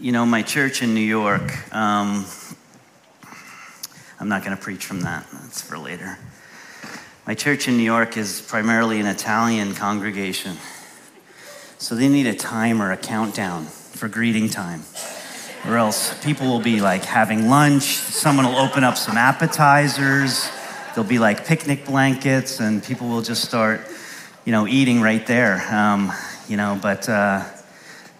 You know, my church in New York, um, I'm not going to preach from that. That's for later. My church in New York is primarily an Italian congregation. So they need a timer, a countdown for greeting time. Or else people will be like having lunch, someone will open up some appetizers, there'll be like picnic blankets, and people will just start, you know, eating right there. Um, you know, but uh,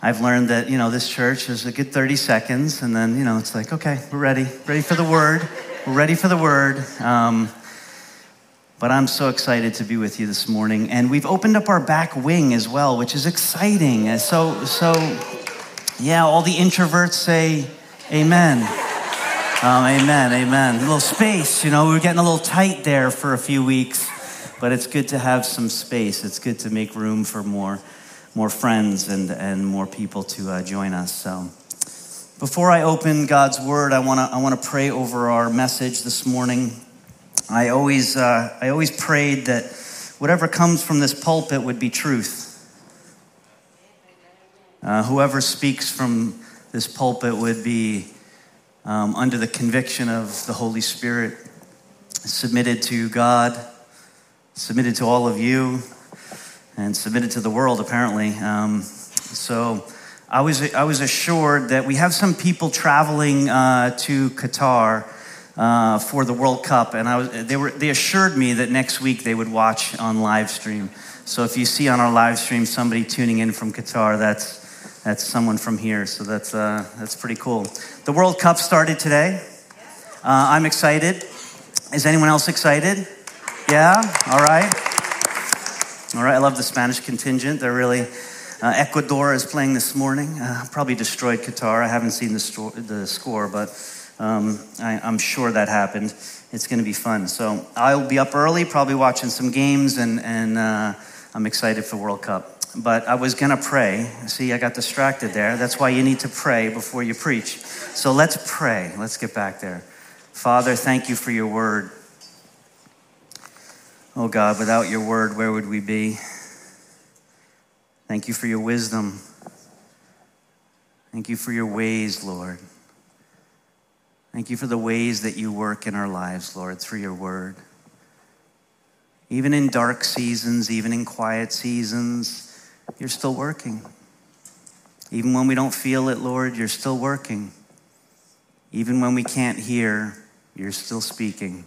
I've learned that, you know, this church is a good 30 seconds, and then, you know, it's like, okay, we're ready, ready for the word. We're ready for the word. Um, but I'm so excited to be with you this morning. And we've opened up our back wing as well, which is exciting. So, so yeah, all the introverts say amen. Um, amen, amen. A little space, you know, we were getting a little tight there for a few weeks, but it's good to have some space. It's good to make room for more, more friends and, and more people to uh, join us. So, before I open God's word, I want to I want to pray over our message this morning. I always uh, I always prayed that whatever comes from this pulpit would be truth. Uh, whoever speaks from this pulpit would be um, under the conviction of the Holy Spirit, submitted to God, submitted to all of you, and submitted to the world. Apparently, um, so. I was, I was assured that we have some people traveling uh, to Qatar uh, for the World Cup, and I was, they, were, they assured me that next week they would watch on live stream. So if you see on our live stream somebody tuning in from Qatar, that's, that's someone from here. So that's, uh, that's pretty cool. The World Cup started today. Uh, I'm excited. Is anyone else excited? Yeah? All right. All right. I love the Spanish contingent. They're really uh, Ecuador is playing this morning. Uh, probably destroyed Qatar. I haven't seen the, sto- the score, but um, I, am sure that happened. It's going to be fun. So I'll be up early, probably watching some games, and, and uh, I'm excited for World Cup. But I was going to pray. See, I got distracted there. That's why you need to pray before you preach. So let's pray. Let's get back there. Father, thank you for your word. Oh God, without your word, where would we be? Thank you for your wisdom. Thank you for your ways, Lord. Thank you for the ways that you work in our lives, Lord, through your word. Even in dark seasons, even in quiet seasons, you're still working. Even when we don't feel it, Lord, you're still working. Even when we can't hear, you're still speaking.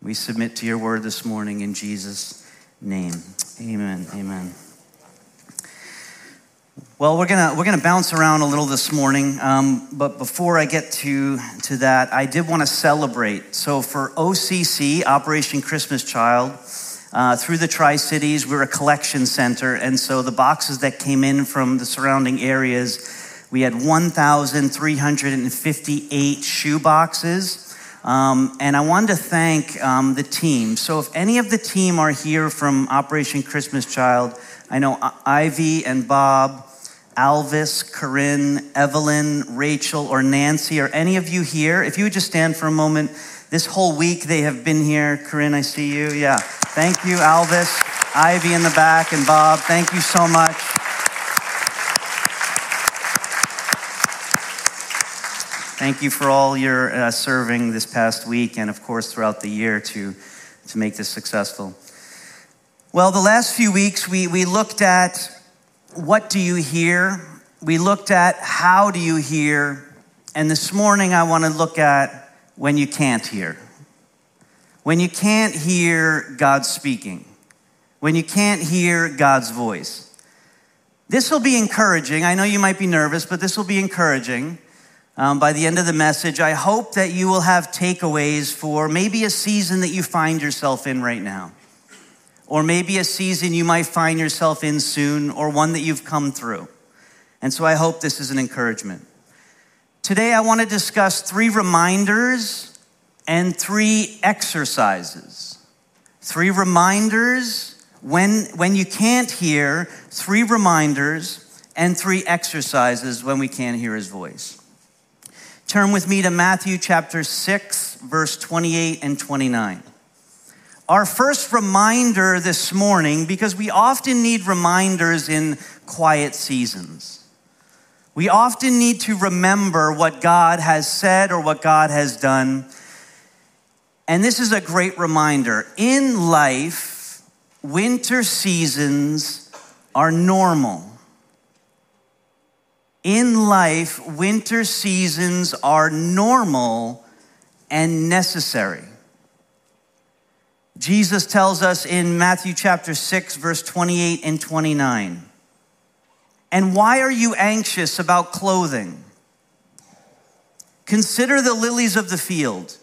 We submit to your word this morning in Jesus' name. Amen. Amen. Well, we're gonna we're gonna bounce around a little this morning, um, but before I get to to that, I did want to celebrate. So for OCC, Operation Christmas Child, uh, through the Tri Cities, we're a collection center, and so the boxes that came in from the surrounding areas, we had 1,358 shoe boxes. Um, and I wanted to thank um, the team. So, if any of the team are here from Operation Christmas Child, I know Ivy and Bob, Alvis, Corinne, Evelyn, Rachel, or Nancy, or any of you here, if you would just stand for a moment. This whole week they have been here. Corinne, I see you. Yeah. Thank you, Alvis, Ivy in the back, and Bob. Thank you so much. Thank you for all your uh, serving this past week and, of course, throughout the year to, to make this successful. Well, the last few weeks we, we looked at what do you hear? We looked at how do you hear? And this morning I want to look at when you can't hear. When you can't hear God speaking. When you can't hear God's voice. This will be encouraging. I know you might be nervous, but this will be encouraging. Um, by the end of the message, I hope that you will have takeaways for maybe a season that you find yourself in right now or maybe a season you might find yourself in soon, or one that you've come through. And so I hope this is an encouragement. Today, I want to discuss three reminders and three exercises. Three reminders when, when you can't hear, three reminders, and three exercises when we can't hear his voice. Turn with me to Matthew chapter 6, verse 28 and 29 our first reminder this morning, because we often need reminders in quiet seasons. We often need to remember what God has said or what God has done. And this is a great reminder. In life, winter seasons are normal. In life, winter seasons are normal and necessary. Jesus tells us in Matthew chapter 6, verse 28 and 29. And why are you anxious about clothing? Consider the lilies of the field,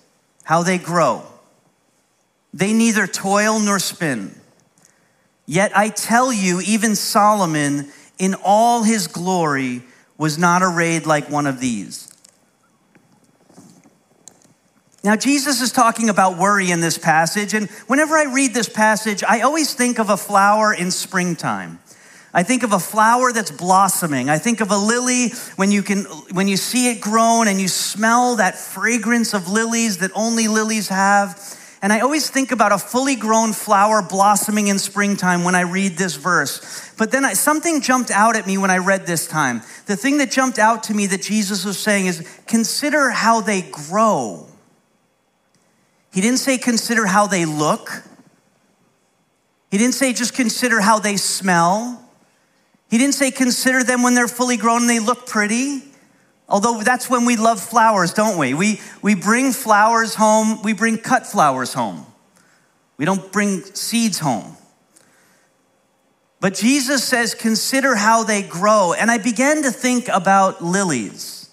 how they grow. They neither toil nor spin. Yet I tell you, even Solomon in all his glory was not arrayed like one of these. Now, Jesus is talking about worry in this passage, and whenever I read this passage, I always think of a flower in springtime. I think of a flower that's blossoming. I think of a lily when you can when you see it grown and you smell that fragrance of lilies that only lilies have. And I always think about a fully grown flower blossoming in springtime when I read this verse. But then I, something jumped out at me when I read this time. The thing that jumped out to me that Jesus was saying is consider how they grow. He didn't say consider how they look. He didn't say just consider how they smell. He didn't say consider them when they're fully grown and they look pretty. Although that's when we love flowers, don't we? We, we bring flowers home, we bring cut flowers home. We don't bring seeds home. But Jesus says, consider how they grow. And I began to think about lilies.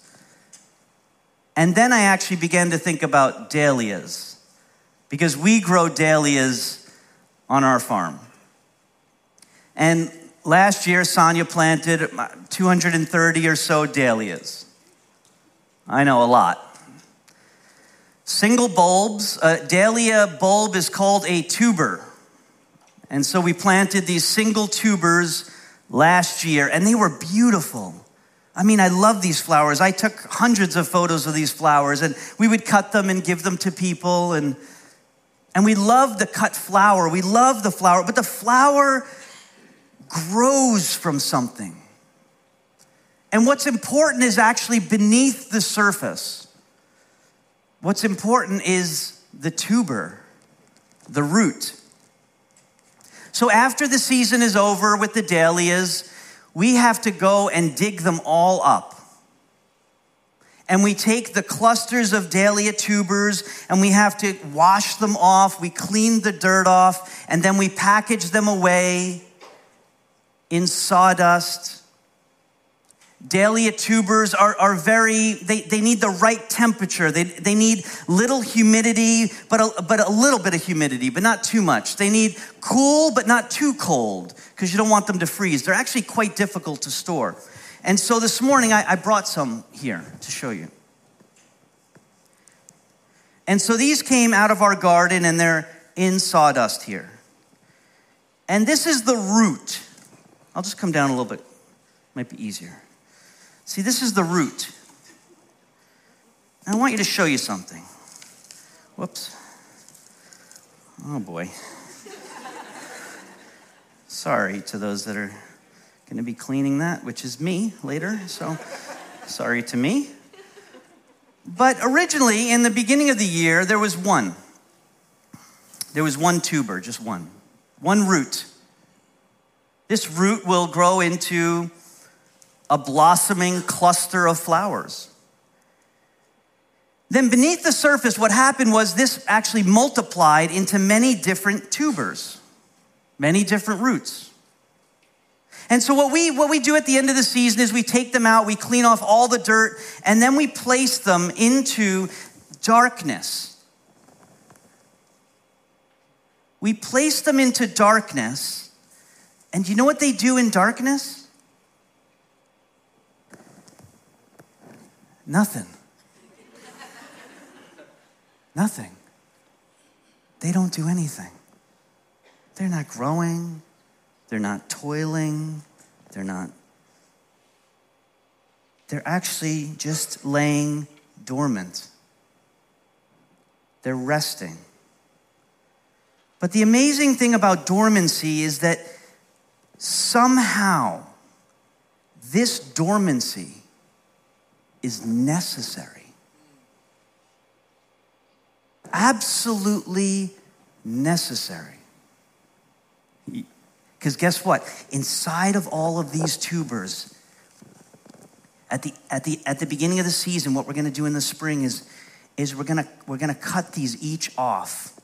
And then I actually began to think about dahlias, because we grow dahlias on our farm. And last year, Sonia planted 230 or so dahlias. I know a lot. Single bulbs, a dahlia bulb is called a tuber. And so we planted these single tubers last year, and they were beautiful. I mean, I love these flowers. I took hundreds of photos of these flowers, and we would cut them and give them to people. And, and we love the cut flower. We love the flower, but the flower grows from something. And what's important is actually beneath the surface. What's important is the tuber, the root. So after the season is over with the dahlias, we have to go and dig them all up. And we take the clusters of dahlia tubers and we have to wash them off. We clean the dirt off and then we package them away in sawdust. Dahlia tubers are, are very, they, they need the right temperature. They, they need little humidity, but a, but a little bit of humidity, but not too much. They need cool, but not too cold, because you don't want them to freeze. They're actually quite difficult to store. And so this morning I, I brought some here to show you. And so these came out of our garden and they're in sawdust here. And this is the root I'll just come down a little bit. Might be easier. See, this is the root. I want you to show you something. Whoops. Oh boy. sorry to those that are going to be cleaning that, which is me later. So sorry to me. But originally, in the beginning of the year, there was one. There was one tuber, just one, one root. This root will grow into a blossoming cluster of flowers. Then, beneath the surface, what happened was this actually multiplied into many different tubers, many different roots. And so, what we, what we do at the end of the season is we take them out, we clean off all the dirt, and then we place them into darkness. We place them into darkness and you know what they do in darkness? Nothing. Nothing. They don't do anything. They're not growing. They're not toiling. They're not. They're actually just laying dormant. They're resting. But the amazing thing about dormancy is that somehow this dormancy is necessary. Absolutely necessary. Because guess what? Inside of all of these tubers, at the, at the, at the beginning of the season, what we're going to do in the spring is, is we're going we're going to cut these each off.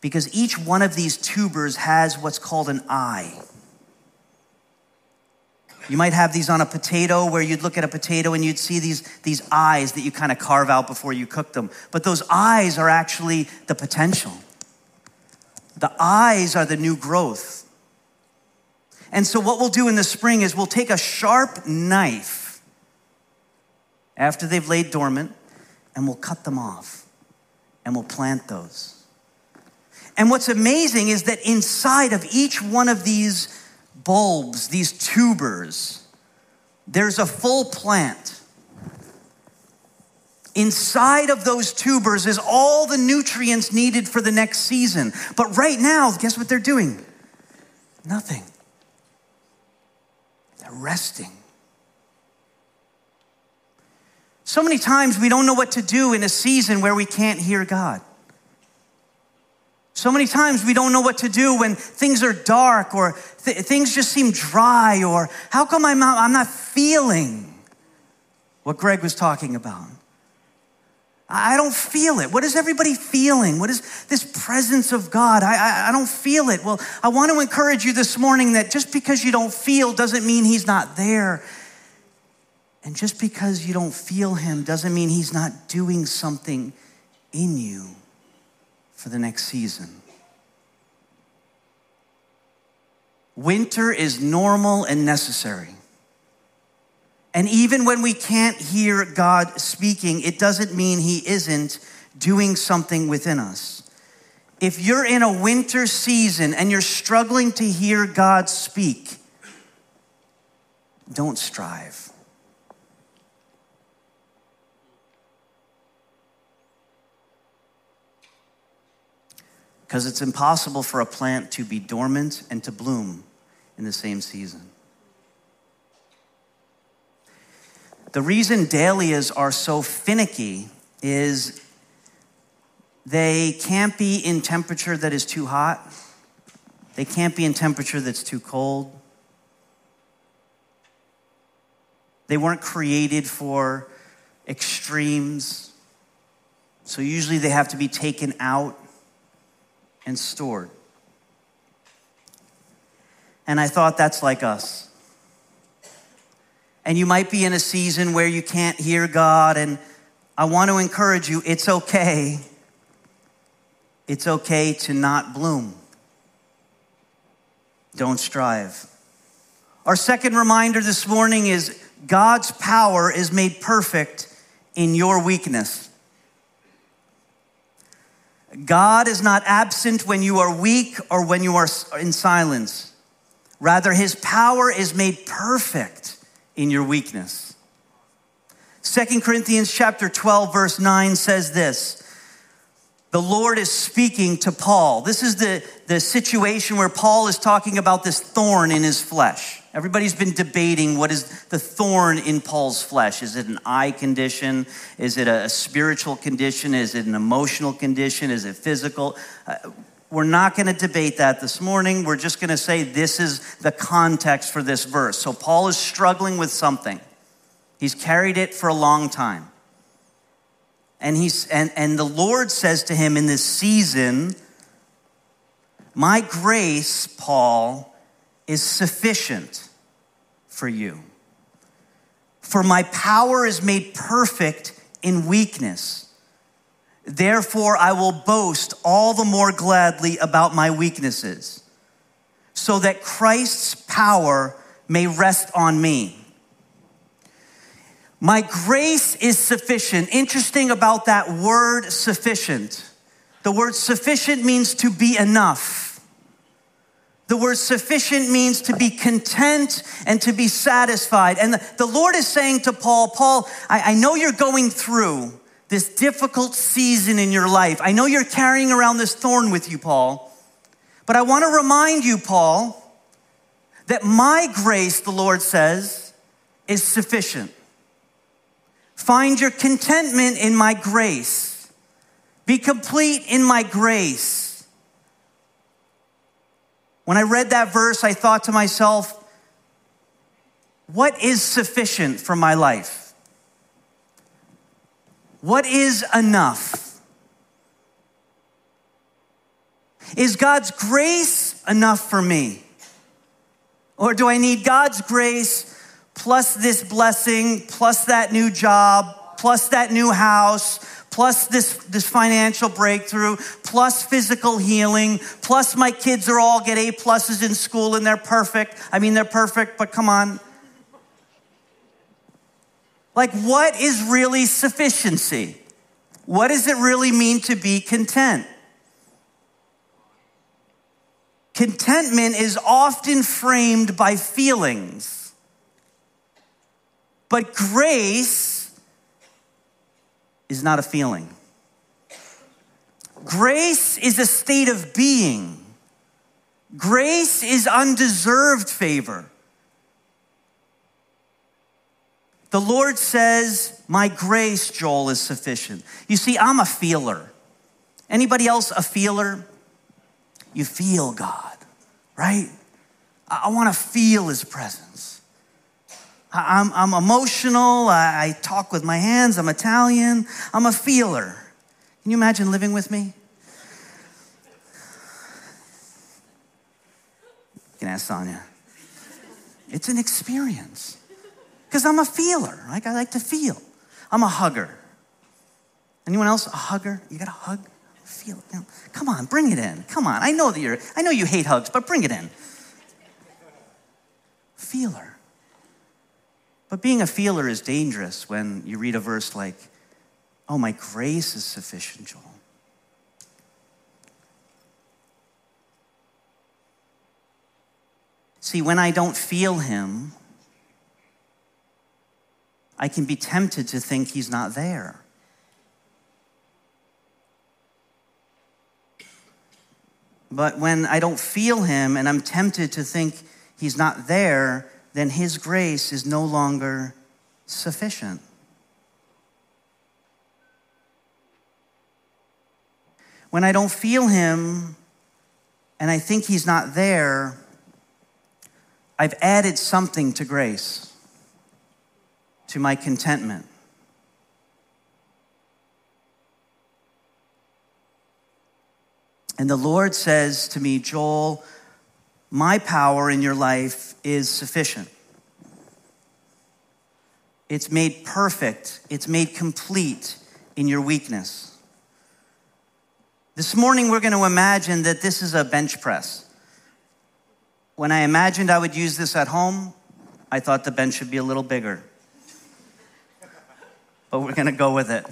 Because each one of these tubers has what's called an eye. You might have these on a potato where you'd look at a potato and you'd see these, these eyes that you kind of carve out before you cook them. But those eyes are actually the potential. The eyes are the new growth. And so, what we'll do in the spring is we'll take a sharp knife after they've laid dormant and we'll cut them off and we'll plant those. And what's amazing is that inside of each one of these bulbs, these tubers, there's a full plant. Inside of those tubers is all the nutrients needed for the next season. But right now, guess what they're doing? Nothing. They're resting. So many times we don't know what to do in a season where we can't hear God. So many times we don't know what to do when things are dark or th- things just seem dry or how come I'm not, I'm not feeling what Greg was talking about? I don't feel it. What is everybody feeling? What is this presence of God? I, I, I, don't feel it. Well, I want to encourage you this morning that just because you don't feel doesn't mean He's not there. And just because you don't feel Him doesn't mean He's not doing something in you for the next season. Winter is normal and necessary. And even when we can't hear God speaking, it doesn't mean He isn't doing something within us. If you're in a winter season and you're struggling to hear God speak, don't strive. Because it's impossible for a plant to be dormant and to bloom in the same season. The reason dahlias are so finicky is they can't be in temperature that is too hot. They can't be in temperature that's too cold. They weren't created for extremes. So usually they have to be taken out and stored. And I thought that's like us. And you might be in a season where you can't hear God, and I want to encourage you it's okay. It's okay to not bloom. Don't strive. Our second reminder this morning is God's power is made perfect in your weakness. God is not absent when you are weak or when you are in silence. Rather, his power is made perfect in your weakness. Second Corinthians chapter 12 verse 9 says this. The Lord is speaking to Paul. This is the, the situation where Paul is talking about this thorn in his flesh. Everybody's been debating what is the thorn in Paul's flesh. Is it an eye condition? Is it a spiritual condition? Is it an emotional condition? Is it physical? Uh, we're not going to debate that this morning. We're just going to say this is the context for this verse. So Paul is struggling with something. He's carried it for a long time. And he's and, and the Lord says to him in this season, My grace, Paul, is sufficient for you. For my power is made perfect in weakness. Therefore, I will boast all the more gladly about my weaknesses, so that Christ's power may rest on me. My grace is sufficient. Interesting about that word sufficient. The word sufficient means to be enough. The word sufficient means to be content and to be satisfied. And the, Lord is saying to Paul, Paul, I, I know you're going through this difficult season in your life. I know you're carrying around this thorn with you, Paul. But I want to remind you, Paul, that my grace, the Lord says, is sufficient. Find your contentment in my grace. Be complete in my grace. When I read that verse, I thought to myself, what is sufficient for my life? What is enough? Is God's grace enough for me? Or do I need God's grace plus this blessing, plus that new job, plus that new house, plus this, this financial breakthrough, plus physical healing, plus my kids are all get A pluses in school and they're perfect. I mean, they're perfect, but come on. Like, what is really sufficiency? What does it really mean to be content? Contentment is often framed by feelings, but grace is not a feeling. Grace is a state of being. Grace is undeserved favor. The Lord says, My grace, Joel, is sufficient. You see, I'm a feeler. Anybody else a feeler? You feel God, right? I, want to feel His presence. I'm, I'm emotional. I, I talk with my hands. I'm Italian. I'm a feeler. Can you imagine living with me? You can ask Sonia. It's an experience because I'm a feeler. Like I like to feel. I'm a hugger. Anyone else a hugger? You got a hug? Feel it. Come on, bring it in. Come on. I know that you're. I know you hate hugs, but bring it in. Feeler. But being a feeler is dangerous when you read a verse like, "Oh, my grace is sufficient, Joel." See, when I don't feel Him, I can be tempted to think he's not there. But when I don't feel him and I'm tempted to think he's not there, then his grace is no longer sufficient. When I don't feel him and I think he's not there, I've added something to grace to my contentment. And the Lord says to me, Joel, my power in your life is sufficient. It's made perfect, it's made complete in your weakness. This morning, we're going to imagine that this is a bench press. When I imagined I would use this at home, I thought the bench should be a little bigger but we're going to go with it.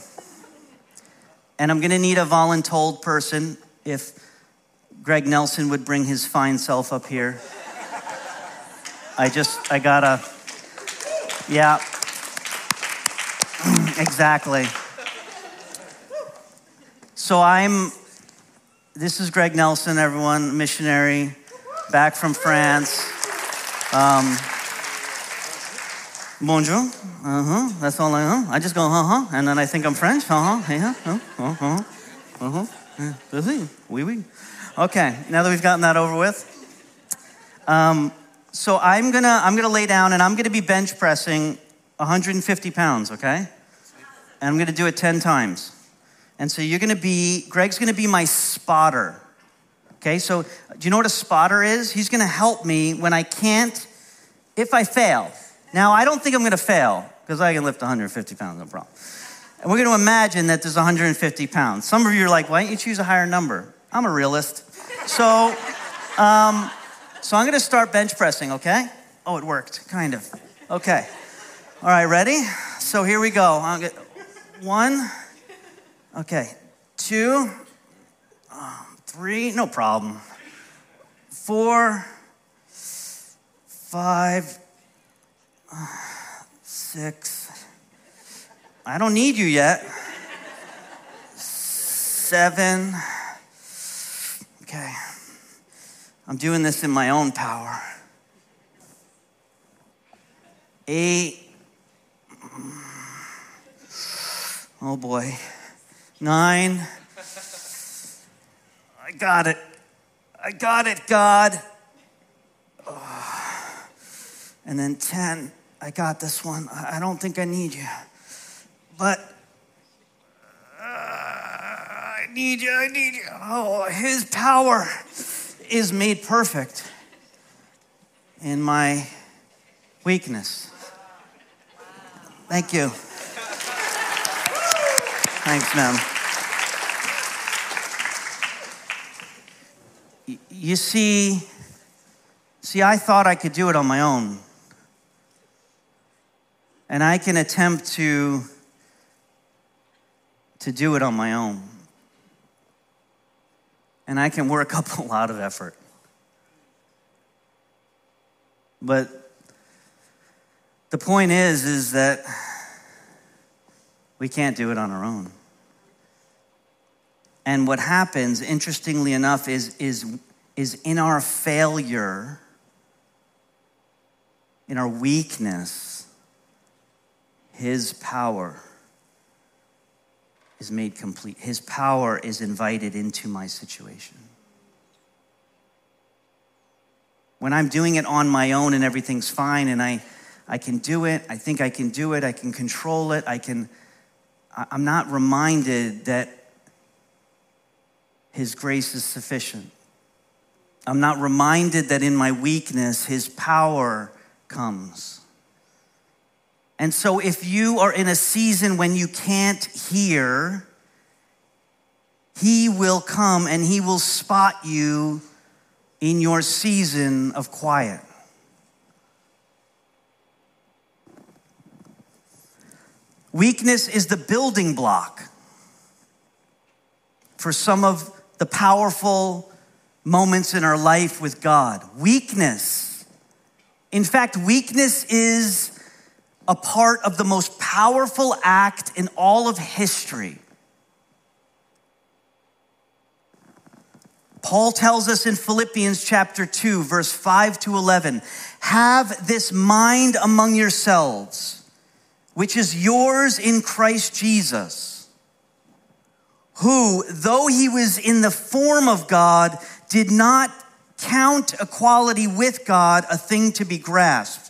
And I'm going to need a voluntold person if Greg Nelson would bring his fine self up here. I just, I gotta, yeah, exactly. So I'm, this is Greg Nelson, everyone, missionary, back from France. Um, Bonjour. Uh huh. That's all I know. I just go, uh huh. And then I think I'm French. Uh huh. Yeah. Uh huh. Uh huh. uh huh, Oui, oui. Okay. Now that we've gotten that over with. Um, so I'm gonna I'm gonna lay down and I'm gonna be bench pressing 150 pounds. Okay. And I'm gonna do it 10 times. And so you're gonna be Greg's gonna be my spotter. Okay. So do you know what a spotter is? He's gonna help me when I can't. If I fail, now, I don't think I'm to fail because I can lift 150 pounds, no problem. And we're to imagine that there's 150 pounds. Some of you are like, why don't you choose a higher number? I'm a realist. So, um, so I'm going to start bench pressing, okay? Oh, it worked, kind of. Okay. All right, ready? So here we go. I'll get one. Okay. Two. Um, three. No problem. Four. Five six. I don't need you yet. Seven. Okay. I'm doing this in my own power. Eight. Oh boy. Nine. I got it. I got it, God. Oh. And then 10. I got this one. I don't think I need you. But uh, need you. I need you. Oh, his power is made perfect in my weakness. Thank you. Thanks, ma'am. You see, see, I thought I could do it on my own. And I can attempt to, to do it on my own. And I can work up a lot of effort. But the point is, is that we can't do it on our own. And what happens, interestingly enough, is, is, is in our failure, in our weakness, His power is made complete. His power is invited into my situation. When I'm doing it on my own and everything's fine and I, I can do it, I think I can do it, I can control it, I can, I'm not reminded that His grace is sufficient. I'm not reminded that in my weakness, His power comes. And so, if you are in a season when you can't hear, He will come and He will spot you in your season of quiet. Weakness is the building block for some of the powerful moments in our life with God. Weakness. In fact, weakness is a part of the most powerful act in all of history. Paul tells us in Philippians chapter 2, verse 5 to 11 have this mind among yourselves, which is yours in Christ Jesus, who, though he was in the form of God, did not count equality with God a thing to be grasped,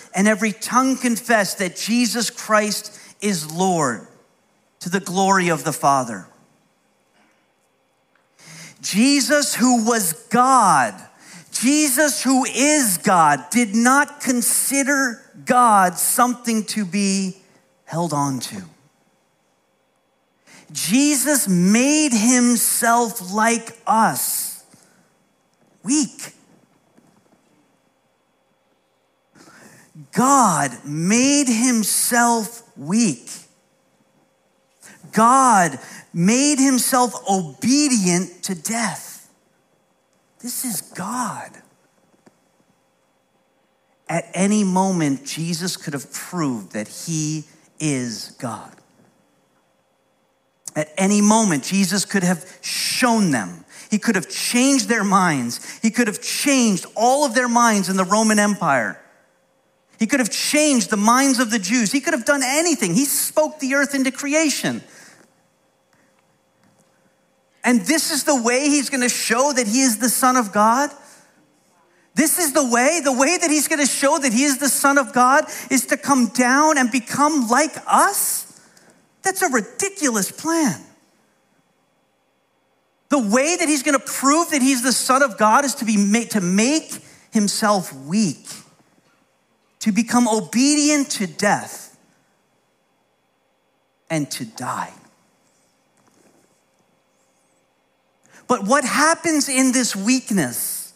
and every tongue confess that Jesus Christ is Lord to the glory of the Father. Jesus, who was God, Jesus, who is God, did not consider God something to be held on to. Jesus made himself like us, weak. God made himself weak. God made himself obedient to death. This is God. At any moment, Jesus could have proved that he is God. At any moment, Jesus could have shown them. He could have changed their minds. He could have changed all of their minds in the Roman Empire. He could have changed the minds of the Jews. He could have done anything. He spoke the earth into creation. And this is the way he's going to show that he is the Son of God. This is the way, the way that he's going to show that he is the Son of God is to come down and become like us. That's a ridiculous plan. The way that he's going to prove that he's the Son of God is to be made, to make himself weak, to become obedient to death, and to die. But what happens in this weakness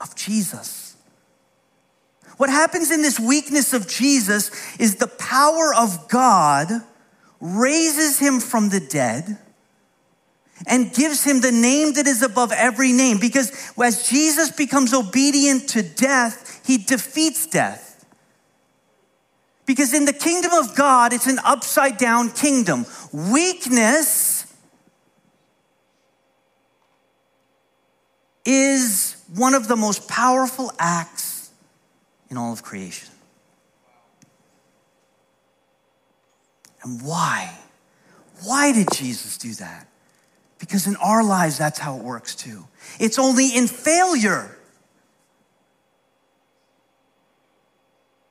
of Jesus? What happens in this weakness of Jesus is the power of God raises him from the dead, and gives him the name that is above every name. Because as Jesus becomes obedient to death, he defeats death. Because in the kingdom of God, it's an upside down kingdom. Weakness is one of the most powerful acts in all of creation. And why? Why did Jesus do that? Because in our lives, that's how it works too. It's only in failure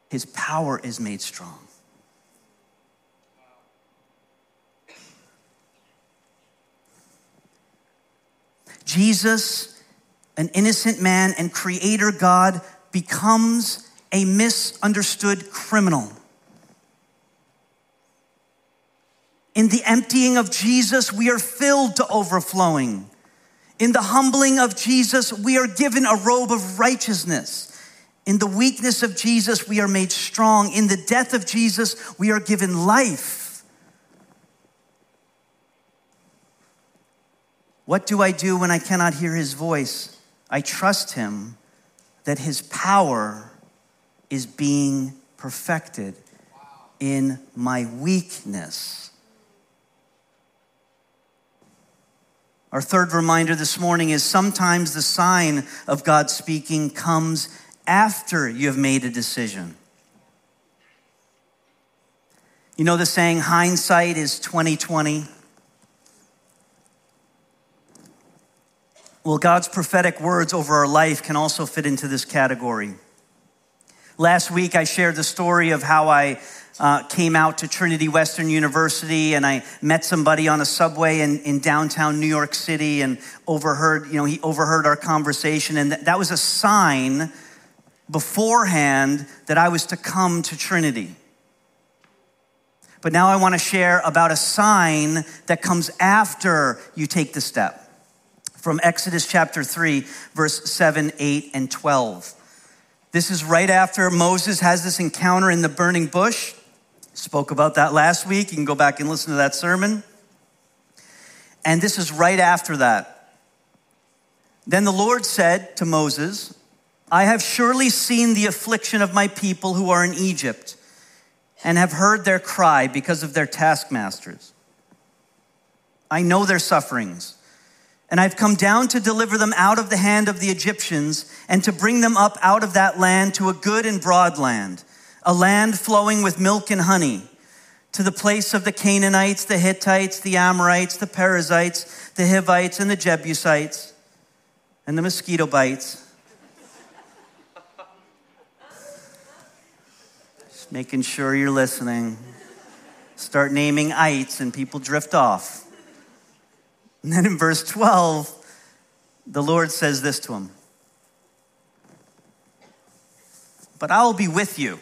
his power is made strong. Jesus, an innocent man and creator God, becomes a misunderstood criminal. In the emptying of Jesus, we are filled to overflowing. In the humbling of Jesus, we are given a robe of righteousness. In the weakness of Jesus, we are made strong. In the death of Jesus, we are given life. What do I do when I cannot hear his voice? I trust him that his power is being perfected in my weakness. Our third reminder this morning is sometimes the sign of God speaking comes after you have made a decision. You know the saying, hindsight is 2020? Well, God's prophetic words over our life can also fit into this category. Last week, I shared the story of how I uh, came out to Trinity Western University and I met somebody on a subway in, in downtown New York City and overheard, you know, he overheard our conversation. And th- that was a sign beforehand that I was to come to Trinity. But now I want to share about a sign that comes after you take the step. From Exodus chapter 3, verse 7, 8, and 12. This is right after Moses has this encounter in the burning bush. Spoke about that last week. You can go back and listen to that sermon. And this is right after that. Then the Lord said to Moses, I have surely seen the affliction of my people who are in Egypt and have heard their cry because of their taskmasters. I know their sufferings, and I've come down to deliver them out of the hand of the Egyptians and to bring them up out of that land to a good and broad land, a land flowing with milk and honey, to the place of the Canaanites, the Hittites, the Amorites, the Perizzites, the Hivites, and the Jebusites, and the mosquito bites making sure you're listening. Start naming ites and people drift off. And then in verse 12, the Lord says this to him But I will be with you,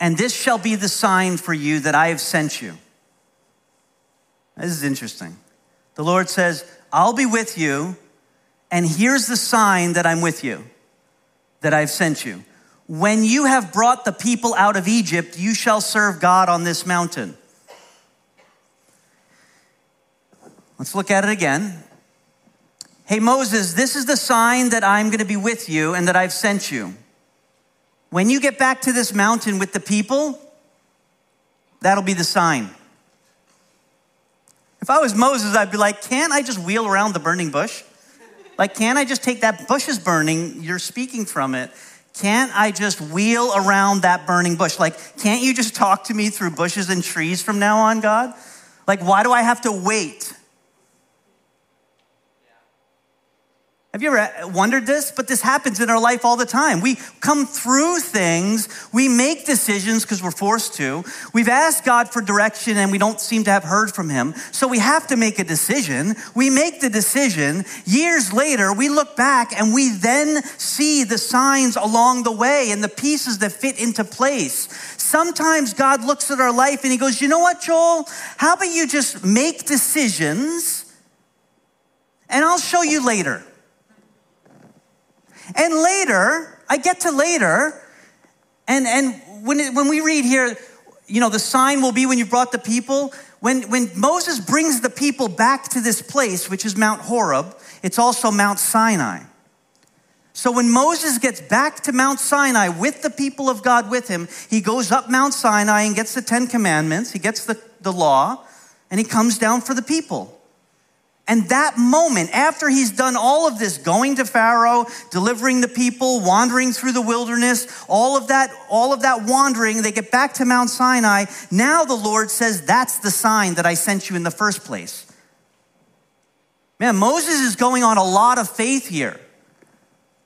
and this shall be the sign for you that I have sent you. This is interesting. The Lord says, I'll be with you, and here's the sign that I'm with you, that I've sent you. When you have brought the people out of Egypt, you shall serve God on this mountain. Let's look at it again. Hey, Moses, this is the sign that I'm going to be with you and that I've sent you. When you get back to this mountain with the people, that'll be the sign. If I was Moses, I'd be like, can't I just wheel around the burning bush? Like, can't I just take that bush is burning? You're speaking from it. Can't I just wheel around that burning bush? Like, can't you just talk to me through bushes and trees from now on, God? Like, why do I have to wait? Have you ever wondered this? But this happens in our life all the time. We come through things, we make decisions because we're forced to. We've asked God for direction and we don't seem to have heard from Him. So we have to make a decision. We make the decision. Years later, we look back and we then see the signs along the way and the pieces that fit into place. Sometimes God looks at our life and He goes, You know what, Joel? How about you just make decisions and I'll show you later. And later, I get to later, and, and when, it, when we read here, you know, the sign will be when you brought the people. When, when Moses brings the people back to this place, which is Mount Horeb, it's also Mount Sinai. So when Moses gets back to Mount Sinai with the people of God with him, he goes up Mount Sinai and gets the Ten Commandments, he gets the, the law, and he comes down for the people. And that moment, after he's done all of this, going to Pharaoh, delivering the people, wandering through the wilderness, all of that, all of that wandering, they get back to Mount Sinai. Now the Lord says, That's the sign that I sent you in the first place. Man, Moses is going on a lot of faith here.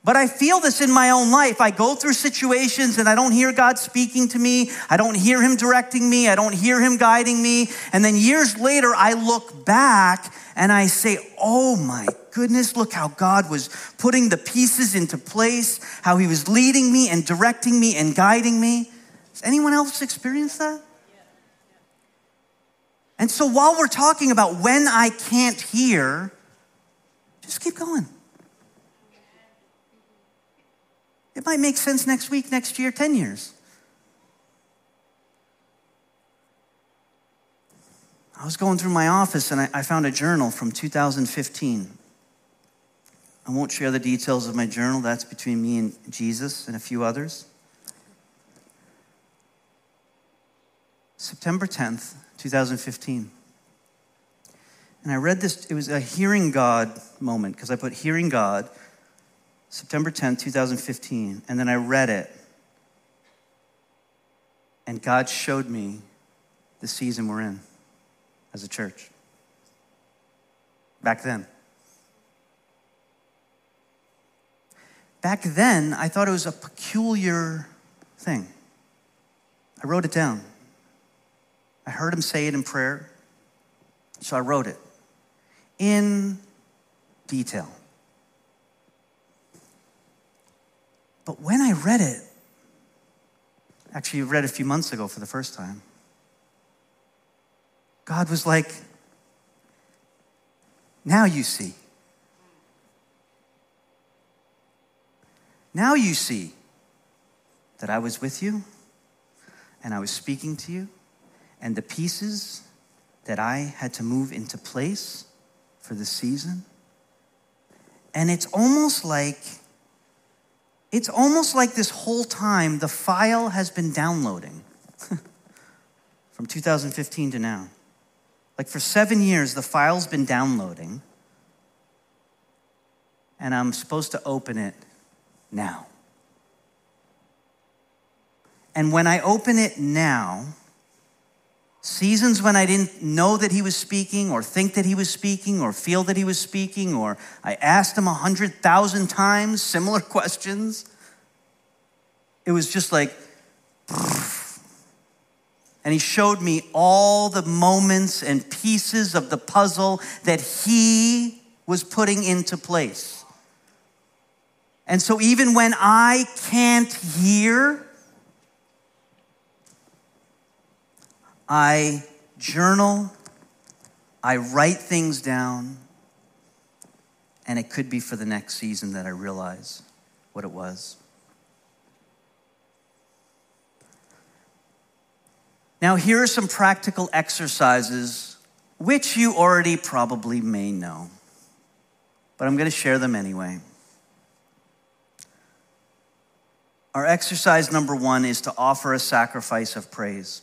But I feel this in my own life. I go through situations and I don't hear God speaking to me. I don't hear Him directing me. I don't hear Him guiding me. And then years later, I look back and I say, oh my goodness, look how God was putting the pieces into place, how He was leading me and directing me and guiding me. Has anyone else experienced that? And so while we're talking about when I can't hear, just keep going. It might make sense next week, next year, 10 years. I was going through my office and I, I, found a journal from 2015. I won't share the details of my journal, that's between me and Jesus and a few others. September 10th, 2015. And I read this, it was a hearing God moment because I put hearing God September 10, 2015. And then I read it. And God showed me the season we're in as a church. Back then. Back then, I thought it was a peculiar thing. I wrote it down. I heard him say it in prayer, so I wrote it in detail. But when I read it, actually read a few months ago for the first time, God was like, now you see. Now you see that I was with you and I was speaking to you, and the pieces that I had to move into place for the season. And it's almost like it's almost like this whole time the file has been downloading from 2015 to now. Like for seven years, the file's been downloading, and I'm supposed to open it now. And when I open it now, Seasons when I didn't know that he was speaking, or think that he was speaking, or feel that he was speaking, or I asked him a hundred thousand times similar questions. It was just like, and he showed me all the moments and pieces of the puzzle that he was putting into place. And so, even when I can't hear, I journal, I write things down, and it could be for the next season that I realize what it was. Now, here are some practical exercises which you already probably may know, but I'm going to share them anyway. Our exercise number one is to offer a sacrifice of praise.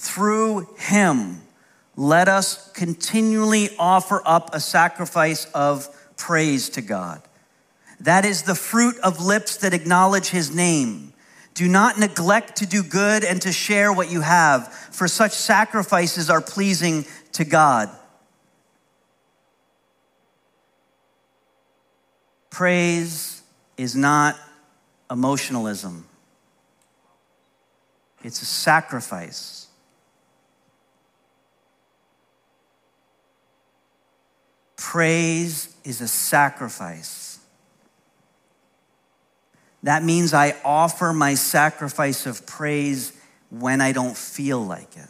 through him, let us continually offer up a sacrifice of praise to God. That is the fruit of lips that acknowledge his name. Do not neglect to do good and to share what you have, for such sacrifices are pleasing to God. Praise is not emotionalism, it's a sacrifice. Praise is a sacrifice. That means I offer my sacrifice of praise when I don't feel like it.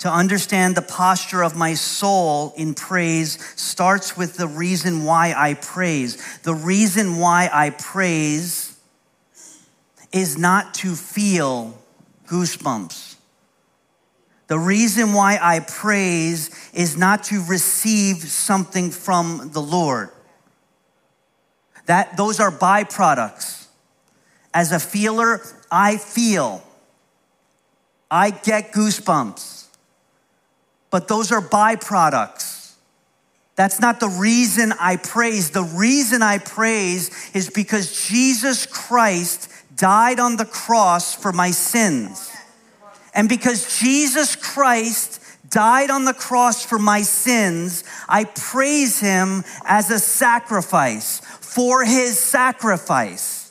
To understand the posture of my soul in praise starts with the reason why I praise. The reason why I praise is not to feel goosebumps. The reason why I praise is not to receive something from the Lord. That those are byproducts. As a feeler, I feel. I get goosebumps. But those are byproducts. That's not the reason I praise. The reason I praise is because Jesus Christ died on the cross for my sins. And because Jesus Christ died on the cross for my sins, I praise him as a sacrifice for his sacrifice.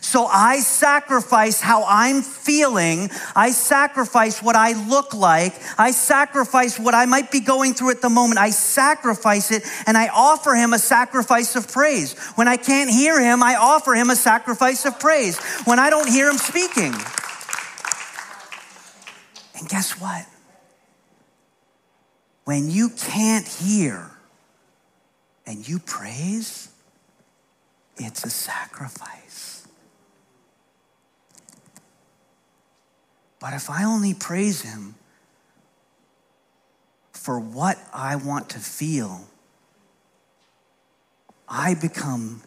So I sacrifice how I'm feeling. I sacrifice what I look like. I sacrifice what I might be going through at the moment. I sacrifice it and I offer him a sacrifice of praise. When I can't hear him, I offer him a sacrifice of praise. When I don't hear him speaking. And guess what? When you can't hear and you praise, it's a sacrifice. But if I only praise Him for what I want to feel, I become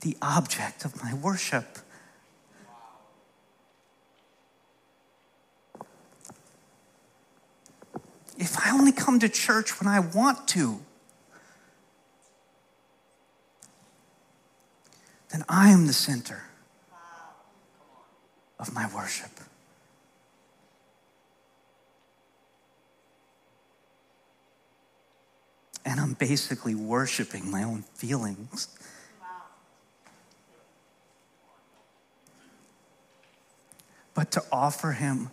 the object of my worship. If I only come to church when I want to, then I am the center of my worship. And I'm basically worshiping my own feelings. But to offer him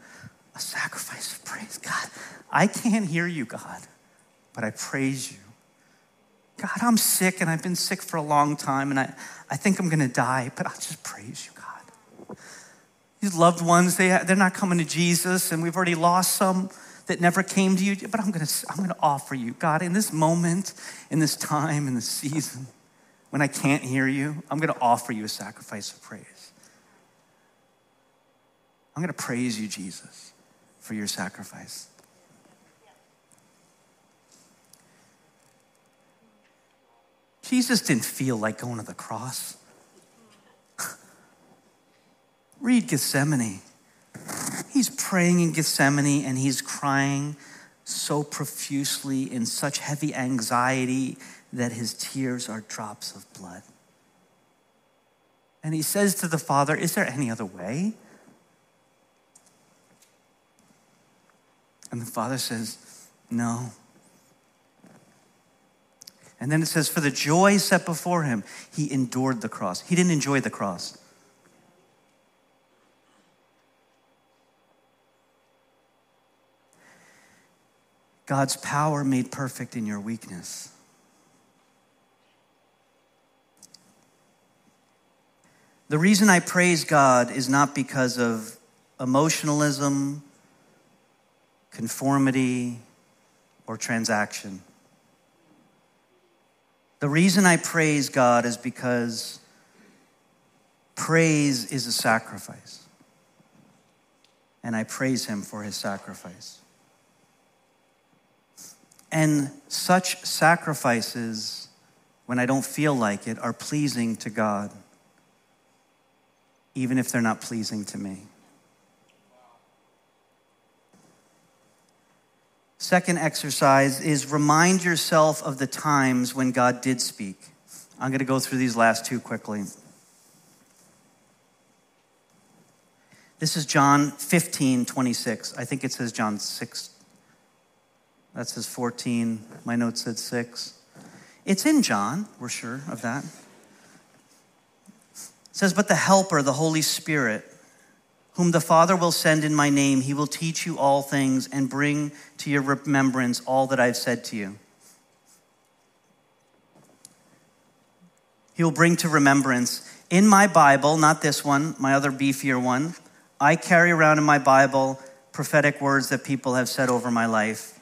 a sacrifice of praise. God, I can't hear you, God, but I praise you. God, I'm sick and I've been sick for a long time and I, I think I'm going to die, but I'll just praise you, God. These loved ones, they, they're not coming to Jesus and we've already lost some that never came to you, but I'm going to, I'm going to offer you, God, in this moment, in this time, in this season, when I can't hear you, I'm going to offer you a sacrifice of praise. I'm going to praise you, Jesus, for your sacrifice. Jesus didn't feel like going to the cross. Read Gethsemane. He's praying in Gethsemane and he's crying so profusely in such heavy anxiety that his tears are drops of blood. And he says to the Father, Is there any other way? And the Father says, No. And then it says, For the joy set before him, he endured the cross. He didn't enjoy the cross. God's power made perfect in your weakness. The reason I praise God is not because of emotionalism, conformity, or transaction. The reason I praise God is because praise is a sacrifice. And I praise Him for His sacrifice. And such sacrifices, when I don't feel like it, are pleasing to God, even if they're not pleasing to me. Second exercise is remind yourself of the times when God did speak. I'm going to go through these last two quickly. This is John 15, 26. I think it says John 6. That says 14. My note said 6. It's in John, we're sure of that. says, But the Helper, the Holy Spirit, whom the Father will send in my name, he will teach you all things and bring to your remembrance all that I've said to you. He will bring to remembrance. In my Bible, not this one, my other beefier one, I carry around in my Bible prophetic words that people have said over my life.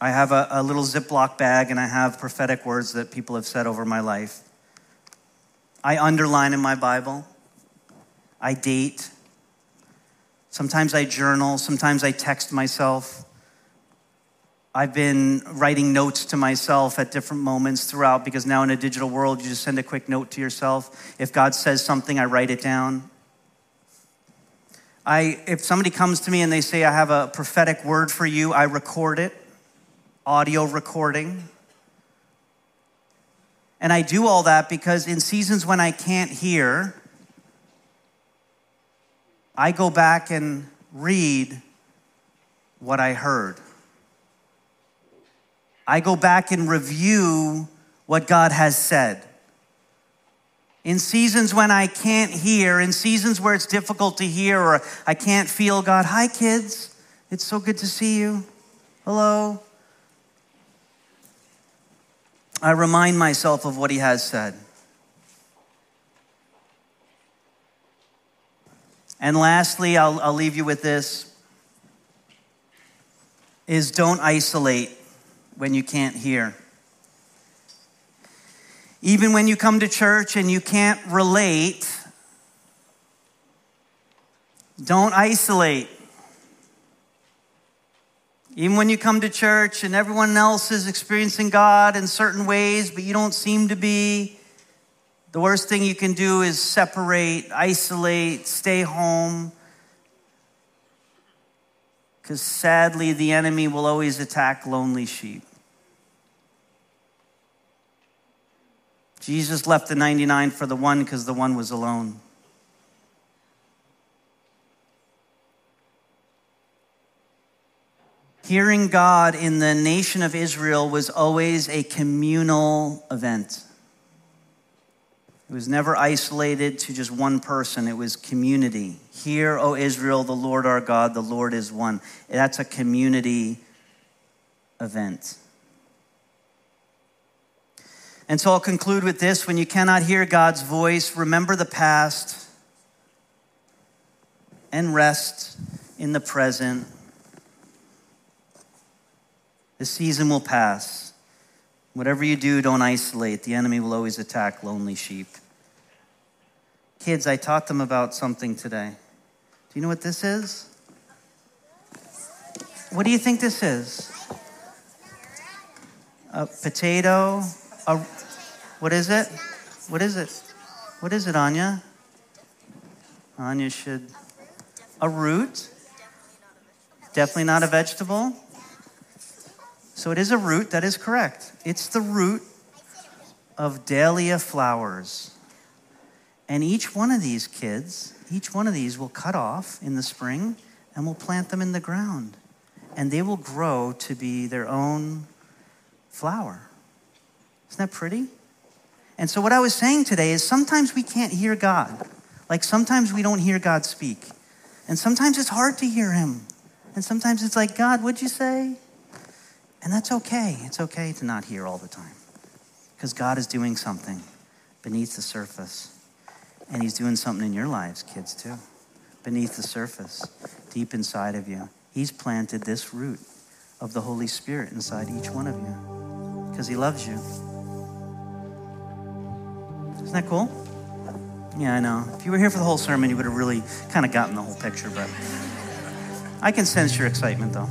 I have a, a, little Ziploc bag and I have prophetic words that people have said over my life. I underline in my Bible. I date. Sometimes I journal. Sometimes I text myself. I've been writing notes to myself at different moments throughout because now in a digital world, you just send a quick note to yourself. If God says something, I write it down. I, if somebody comes to me and they say, I have a prophetic word for you, I record it, audio recording. And I do all that because in seasons when I can't hear, I go back and read what I heard. I go back and review what God has said. In seasons when I can't hear, in seasons where it's difficult to hear or I can't feel God, hi kids, it's so good to see you. Hello. I remind myself of what he has said. And lastly, I'll, I'll leave you with this is don't isolate when you can't hear. Even when you come to church and you can't relate, don't isolate. Even when you come to church and everyone else is experiencing God in certain ways, but you don't seem to be, the worst thing you can do is separate, isolate, stay home. Because sadly, the enemy will always attack lonely sheep. Jesus left the 99 for the one because the one was alone. Hearing God in the nation of Israel was always a communal event. It was never isolated to just one person, it was community. Hear, O Israel, the Lord our God, the Lord is one. That's a community event. And so I'll conclude with this when you cannot hear God's voice, remember the past and rest in the present the season will pass. Whatever you do, don't isolate. The enemy will always attack lonely sheep. Kids, I taught them about something today. Do you know what this is? What do you think this is? A potato? A, what is it? What is it? What is it, Anya? Anya should. A root? Definitely not a vegetable. So it is a root, that is correct. It's the root of dahlia flowers. And each one of these kids, each one of these will cut off in the spring and we'll plant them in the ground. And they will grow to be their own flower. Isn't that pretty? And so, what I was saying today is sometimes we can't hear God. Like sometimes we don't hear God speak. And sometimes it's hard to hear Him. And sometimes it's like, God, what'd you say? And that's okay. It's okay to not hear all the time because God is doing something beneath the surface. And He's doing something in your lives, kids, too. Beneath the surface, deep inside of you. He's planted this root of the Holy Spirit inside each one of you because He loves you. Isn't that cool? Yeah, I know. If you were here for the whole sermon, you would have really kind of gotten the whole picture, but I can sense your excitement, though.